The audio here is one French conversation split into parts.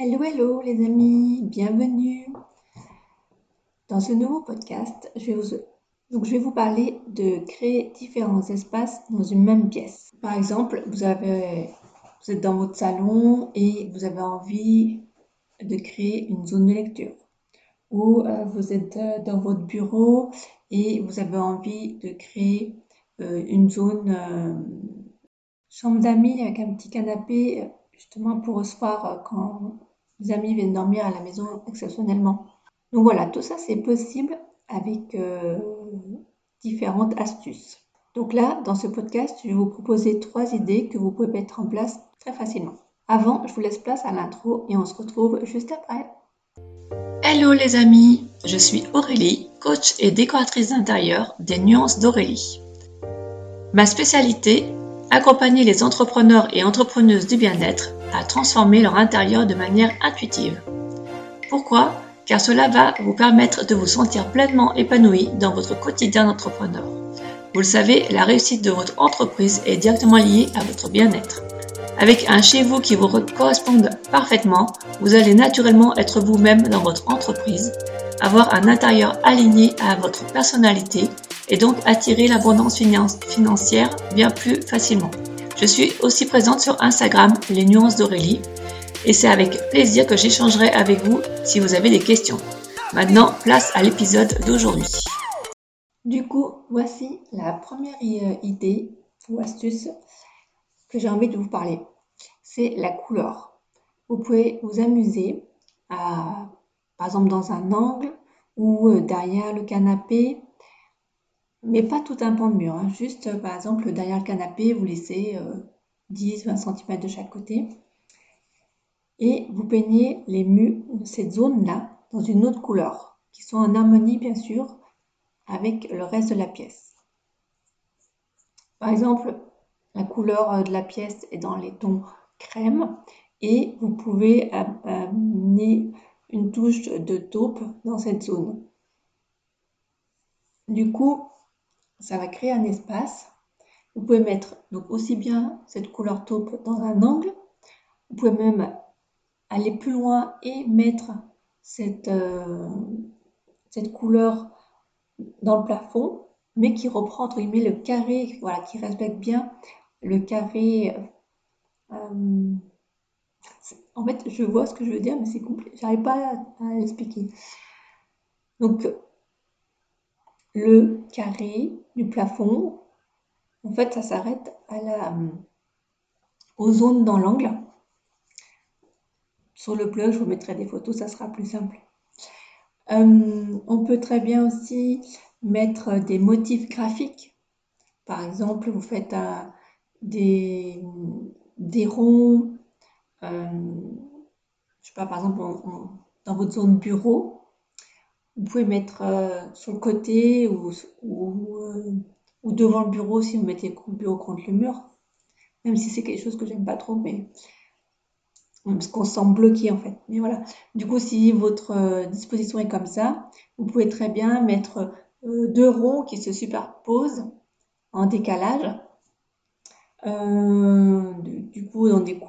Hello, hello les amis, bienvenue. Dans ce nouveau podcast, je vais vous, donc je vais vous parler de créer différents espaces dans une même pièce. Par exemple, vous, avez, vous êtes dans votre salon et vous avez envie de créer une zone de lecture. Ou euh, vous êtes euh, dans votre bureau et vous avez envie de créer euh, une zone chambre d'amis avec un petit canapé justement pour recevoir quand les amis viennent dormir à la maison exceptionnellement. Donc voilà, tout ça c'est possible avec euh, différentes astuces. Donc là, dans ce podcast, je vais vous proposer trois idées que vous pouvez mettre en place très facilement. Avant, je vous laisse place à l'intro et on se retrouve juste après. Hello les amis, je suis Aurélie, coach et décoratrice d'intérieur des Nuances d'Aurélie. Ma spécialité, accompagner les entrepreneurs et entrepreneuses du bien-être à transformer leur intérieur de manière intuitive. Pourquoi? Car cela va vous permettre de vous sentir pleinement épanoui dans votre quotidien d'entrepreneur. Vous le savez, la réussite de votre entreprise est directement liée à votre bien-être. Avec un chez vous qui vous corresponde parfaitement, vous allez naturellement être vous-même dans votre entreprise, avoir un intérieur aligné à votre personnalité et donc attirer l'abondance financière bien plus facilement. Je suis aussi présente sur Instagram, les nuances d'Aurélie, et c'est avec plaisir que j'échangerai avec vous si vous avez des questions. Maintenant, place à l'épisode d'aujourd'hui. Du coup, voici la première euh, idée ou astuce que j'ai envie de vous parler. C'est la couleur. Vous pouvez vous amuser à, par exemple, dans un angle ou euh, derrière le canapé, mais pas tout un pan de mur, hein. juste euh, par exemple derrière le canapé, vous laissez 10-20 euh, cm de chaque côté. Et vous peignez les murs cette zone-là dans une autre couleur, qui sont en harmonie bien sûr avec le reste de la pièce. Par exemple, la couleur euh, de la pièce est dans les tons crème et vous pouvez amener une touche de taupe dans cette zone. Du coup, ça va créer un espace. Vous pouvez mettre donc aussi bien cette couleur taupe dans un angle. Vous pouvez même aller plus loin et mettre cette, euh, couleur dans le plafond, mais qui reprend entre guillemets le carré, voilà, qui respecte bien le carré. Euh, en fait, je vois ce que je veux dire, mais c'est compliqué. J'arrive pas à l'expliquer. Donc, le carré du plafond, en fait, ça s'arrête à la, aux zones dans l'angle. Sur le blog, je vous mettrai des photos, ça sera plus simple. Euh, on peut très bien aussi mettre des motifs graphiques. Par exemple, vous faites des, des ronds, euh, je sais pas, par exemple, dans votre zone bureau, vous pouvez mettre euh, sur le côté ou, euh, ou, devant le bureau si vous mettez le bureau contre le mur. Même si c'est quelque chose que j'aime pas trop, mais parce qu'on se sent bloqué en fait. Mais voilà. Du coup, si votre euh, disposition est comme ça, vous pouvez très bien mettre deux ronds qui se superposent en décalage. du, coup, dans des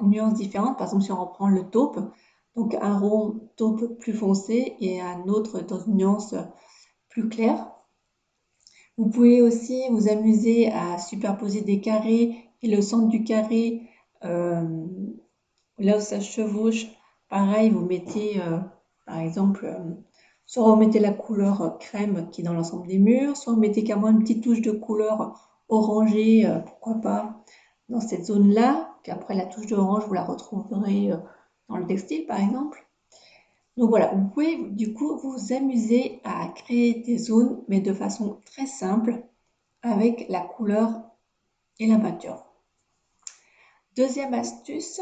nuances différentes. Par exemple, si on reprend le taupe, donc un rond taupe plus foncé et un autre dans une nuance plus claire. Vous pouvez aussi vous amuser à superposer des carrés et le centre du carré, euh, là où ça chevauche, pareil, vous mettez euh, par exemple, euh, soit vous mettez la couleur crème qui est dans l'ensemble des murs, soit vous mettez carrément une petite touche de couleur orangée, pourquoi pas, dans cette zone-là, qu'après la touche d'orange, vous la retrouverez dans le textile par exemple. Donc voilà, vous pouvez du coup vous amuser à créer des zones, mais de façon très simple, avec la couleur et la peinture. Deuxième astuce,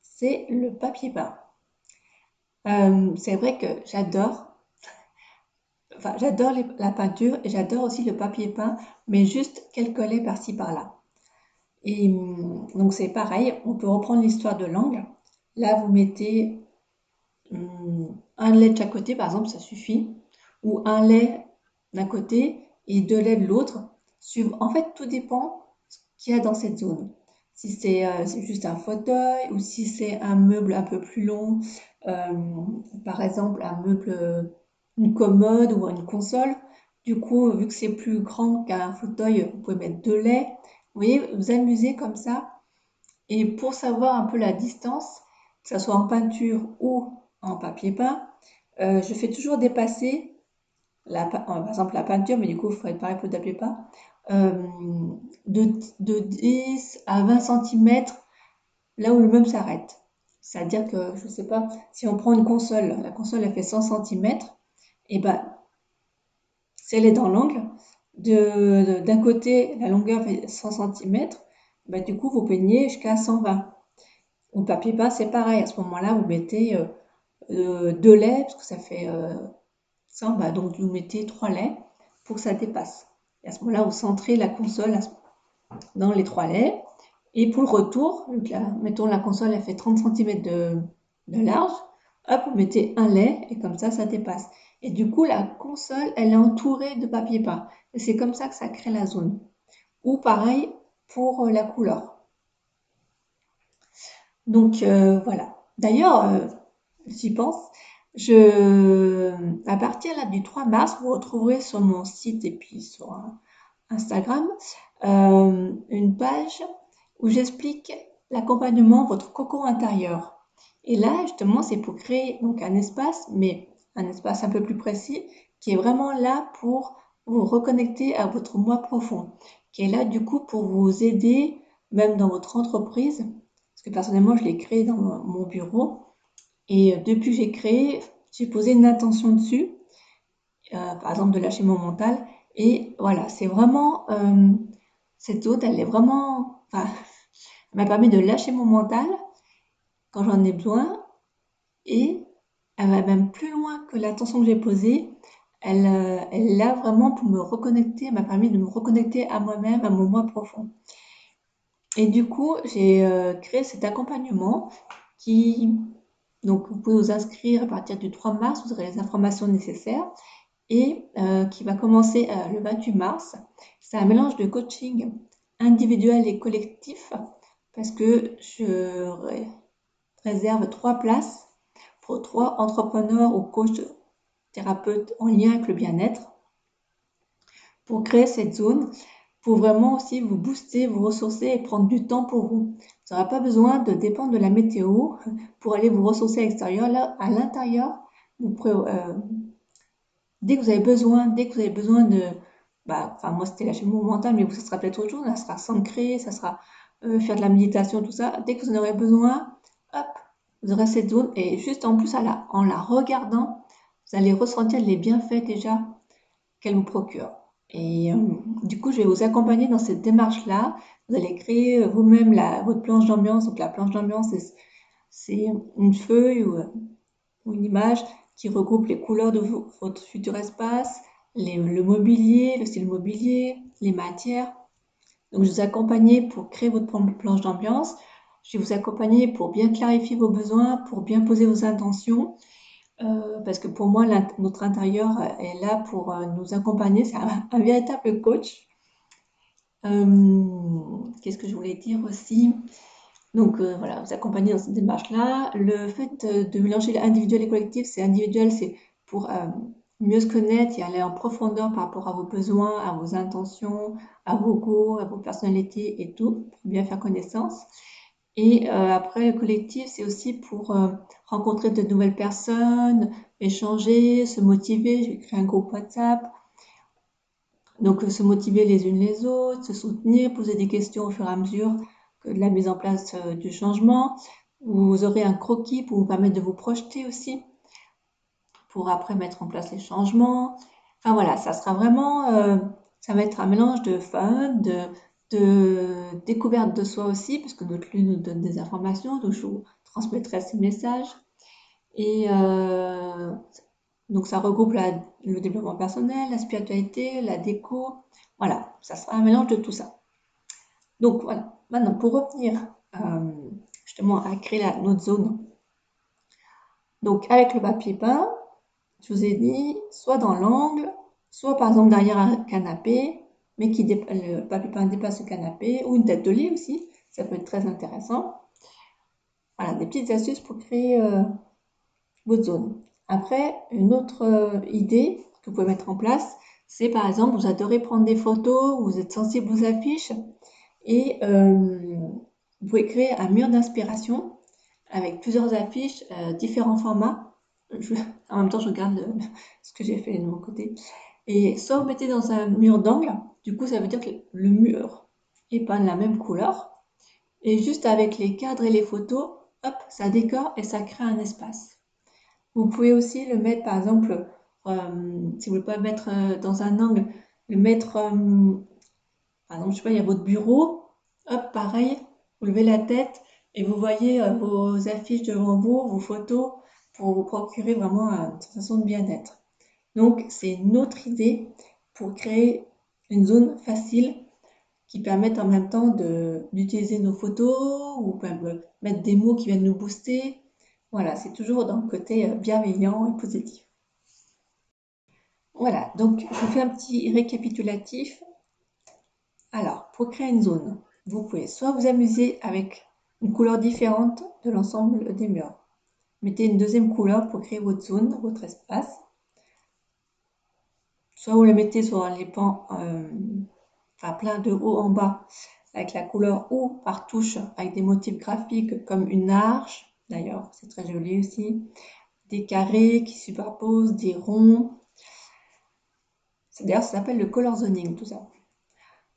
c'est le papier peint. Euh, c'est vrai que j'adore, enfin j'adore la peinture et j'adore aussi le papier peint, mais juste quelques laits par-ci par-là. Et hum, donc c'est pareil, on peut reprendre l'histoire de l'angle. Là, vous mettez hum, un lait de chaque côté, par exemple, ça suffit. Ou un lait d'un côté et deux laits de l'autre. En fait, tout dépend ce qu'il y a dans cette zone. si c'est euh, juste un fauteuil ou si c'est un meuble un peu plus long, par exemple un meuble, une commode ou une console. Du coup, vu que c'est plus grand qu'un fauteuil, vous pouvez mettre deux laits. Vous voyez, vous amusez comme ça. Et pour savoir un peu la distance, que ce soit en peinture ou en papier peint, je fais toujours dépasser la, par exemple la peinture, mais du coup, il être pareil pour le papier peint, euh, de, de 10 à 20 cm là où le meuble s'arrête. C'est-à-dire que, je ne sais pas, si on prend une console, la console elle fait 100 cm, et ben, si elle est dans l'angle, d'un côté, la longueur fait 100 cm, ben, du coup, vous peignez jusqu'à 120. Papier peint, c'est pareil. À ce moment-là, vous mettez euh, euh, deux laits, parce que ça fait 100, bah, donc vous mettez trois laits pour que ça dépasse. Et à ce moment-là, vous centrez la console dans les trois laits. Et pour le retour, mettons la console, elle fait 30 cm de, large, hop, vous mettez un lait et comme ça, ça dépasse. Et du coup, la console, elle est entourée de papier peint. Et c'est comme ça que ça crée la zone. Ou pareil pour euh, la couleur. Donc euh, voilà. D'ailleurs, euh, j'y pense, je, à partir là, du 3 mars, vous retrouverez sur mon site et puis sur euh, Instagram une page où j'explique l'accompagnement votre cocon intérieur. Et là, justement, c'est pour créer donc un espace, mais un espace un peu plus précis, qui est vraiment là pour vous reconnecter à votre moi profond, qui est là du coup pour vous aider, même dans votre entreprise, que personnellement, je l'ai créé dans mon bureau, et euh, depuis que j'ai créé, j'ai posé une intention dessus, euh, par exemple de lâcher mon mental. Et voilà, c'est vraiment, euh, cette autre, elle est vraiment, enfin, elle m'a permis de lâcher mon mental quand j'en ai besoin. Et elle va même plus loin que l'intention que j'ai posée. Elle, elle est là vraiment pour me reconnecter, elle m'a permis de me reconnecter à moi-même, à mon moi profond. Et du coup, j'ai créé cet accompagnement qui donc, vous pouvez vous inscrire à partir du 3 mars, vous aurez les informations nécessaires et euh, qui va commencer euh, le 28 mars. C'est un mélange de coaching individuel et collectif parce que je réserve trois places pour trois entrepreneurs ou coachs thérapeutes en lien avec le bien-être pour créer cette zone pour vraiment aussi vous booster, vous ressourcer et prendre du temps pour vous. Vous n'aurez pas besoin de dépendre de la météo pour aller vous ressourcer à l'extérieur. À l'intérieur, euh, dès que vous avez besoin, dès que vous avez besoin de, bah, enfin moi c'était lâcher mon mental, mais vous ça sera peut-être autre chose. Ça sera s'ancrer, ça sera euh, faire de la méditation, tout ça. Dès que vous en aurez besoin, hop, vous aurez cette zone et juste en plus en la regardant, vous allez ressentir les bienfaits déjà qu'elle vous procure. Et euh, du coup, je vais vous accompagner dans cette démarche-là. Vous allez créer euh, vous-même votre planche d'ambiance. Donc la planche d'ambiance, c'est une feuille ou, une image qui regroupe les couleurs de votre futur espace, le mobilier, le style mobilier, les matières. Donc je vais vous accompagner pour créer votre planche d'ambiance. Je vais vous accompagner pour bien clarifier vos besoins, pour bien poser vos intentions euh, parce que pour moi, notre intérieur est là pour euh, nous accompagner. C'est un, véritable coach. Euh, qu'est-ce que je voulais dire aussi? Donc voilà, vous accompagner dans cette démarche-là. Le fait de mélanger l'individuel et collectif, c'est individuel, c'est pour mieux se connaître et aller en profondeur par rapport à vos besoins, à vos intentions, à vos goûts, à vos personnalités et tout, pour bien faire connaissance. Et euh, après, le collectif, c'est aussi pour euh, rencontrer de nouvelles personnes, échanger, se motiver. J'ai créé un groupe WhatsApp. Donc, euh, se motiver les unes les autres, se soutenir, poser des questions au fur et à mesure de la mise en place du changement. Vous aurez un croquis pour vous permettre de vous projeter aussi, pour après mettre en place les changements. Enfin voilà, ça sera vraiment, ça va être un mélange de fun, de, de découverte de soi aussi, parce que notre lune nous donne des informations, donc je vous transmettrai ces messages. Et euh, donc ça regroupe le développement personnel, la spiritualité, la déco. Voilà, ça sera un mélange de tout ça. Donc voilà, maintenant pour revenir euh, justement à créer la, notre zone. Donc avec le papier peint, je vous ai dit, soit dans l'angle, soit par exemple derrière un canapé, mais qui le papier peint dépasse le canapé, ou une tête de lit aussi. Ça peut être très intéressant. Voilà, des petites astuces pour créer euh, votre zone. Après, une autre euh, idée que vous pouvez mettre en place, c'est par exemple, vous adorez prendre des photos, vous êtes sensible aux affiches et vous pouvez créer un mur d'inspiration avec plusieurs affiches, différents formats. en même temps, je regarde ce que j'ai fait de mon côté. Et soit vous mettez dans un mur d'angle, du coup, ça veut dire que le mur est pas de la même couleur. Et juste avec les cadres et les photos, hop, ça décore et ça crée un espace. Vous pouvez aussi le mettre, par exemple, euh, si vous ne voulez pas mettre euh, dans un angle, le mettre, euh, par exemple, je sais pas, il y a votre bureau, hop, pareil, vous levez la tête et vous voyez vos affiches devant vous, vos photos, pour vous procurer vraiment une sensation de bien-être. Donc, c'est une autre idée pour créer une zone facile qui permette en même temps d'utiliser nos photos ou mettre des mots qui viennent nous booster. Voilà, c'est toujours dans le côté euh, bienveillant et positif. Voilà, donc je vous fais un petit récapitulatif. Alors, pour créer une zone, vous pouvez soit vous amuser avec une couleur différente de l'ensemble des murs. Mettez une deuxième couleur pour créer votre zone, votre espace. Soit vous le mettez sur les pans, enfin plein de haut en bas avec la couleur ou par touche avec des motifs graphiques comme une arche, d'ailleurs c'est très joli aussi, des carrés qui superposent, des ronds. D'ailleurs ça s'appelle le color zoning tout ça.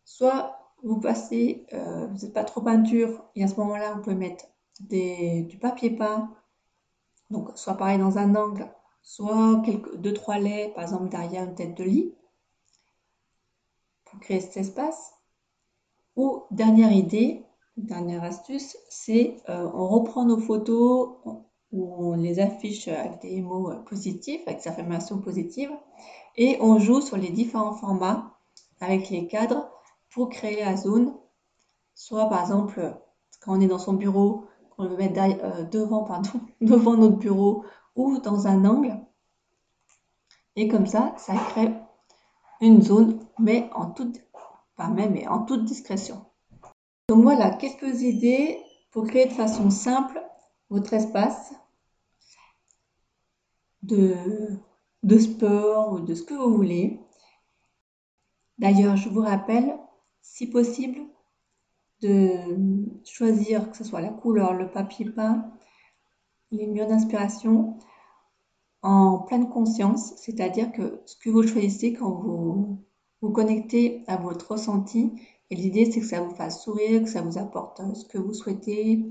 Soit vous passez, euh, vous n'êtes pas trop peinture et à ce moment-là vous pouvez mettre du papier peint, donc soit pareil dans un angle soit deux, trois laits, par exemple derrière une tête de lit, pour créer cet espace. Ou dernière idée, dernière astuce, c'est euh, on reprend nos photos ou on les affiche avec des mots positifs, avec des affirmations positives, et on joue sur les différents formats avec les cadres pour créer la zone. Soit par exemple, quand on est dans son bureau, on veut mettre euh, devant, pardon, devant notre bureau ou dans un angle. Et comme ça, ça crée une zone, mais en toute, pas même, mais en toute discrétion. Donc voilà, quelques idées pour créer de façon simple votre espace de, de sport ou de ce que vous voulez? D'ailleurs, je vous rappelle, si possible, de choisir que ce soit la couleur, le papier peint, les murs d'inspiration en pleine conscience, c'est-à-dire que ce que vous choisissez quand vous vous connectez à votre ressenti, et l'idée c'est que ça vous fasse sourire, que ça vous apporte ce que vous souhaitez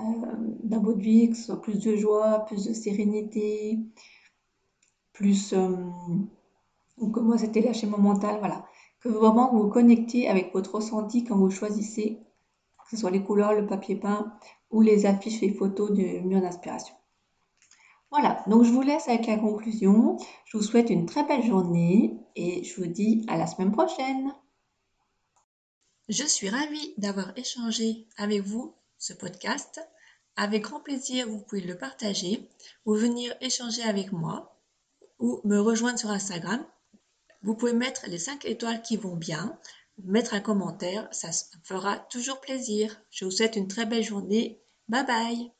euh, dans votre vie, que ce soit plus de joie, plus de sérénité, plus... Euh, comme moi c'était lâcher mon mental, voilà. Que vraiment vous vous connectez avec votre ressenti quand vous choisissez, que ce soit les couleurs, le papier peint ou les affiches, les photos du mur d'inspiration. Voilà, donc je vous laisse avec la conclusion. Je vous souhaite une très belle journée et je vous dis à la semaine prochaine. Je suis ravie d'avoir échangé avec vous ce podcast. Avec grand plaisir, vous pouvez le partager ou venir échanger avec moi ou me rejoindre sur Instagram. Vous pouvez mettre les 5 étoiles qui vont bien, mettre un commentaire, ça fera toujours plaisir. Je vous souhaite une très belle journée. Bye bye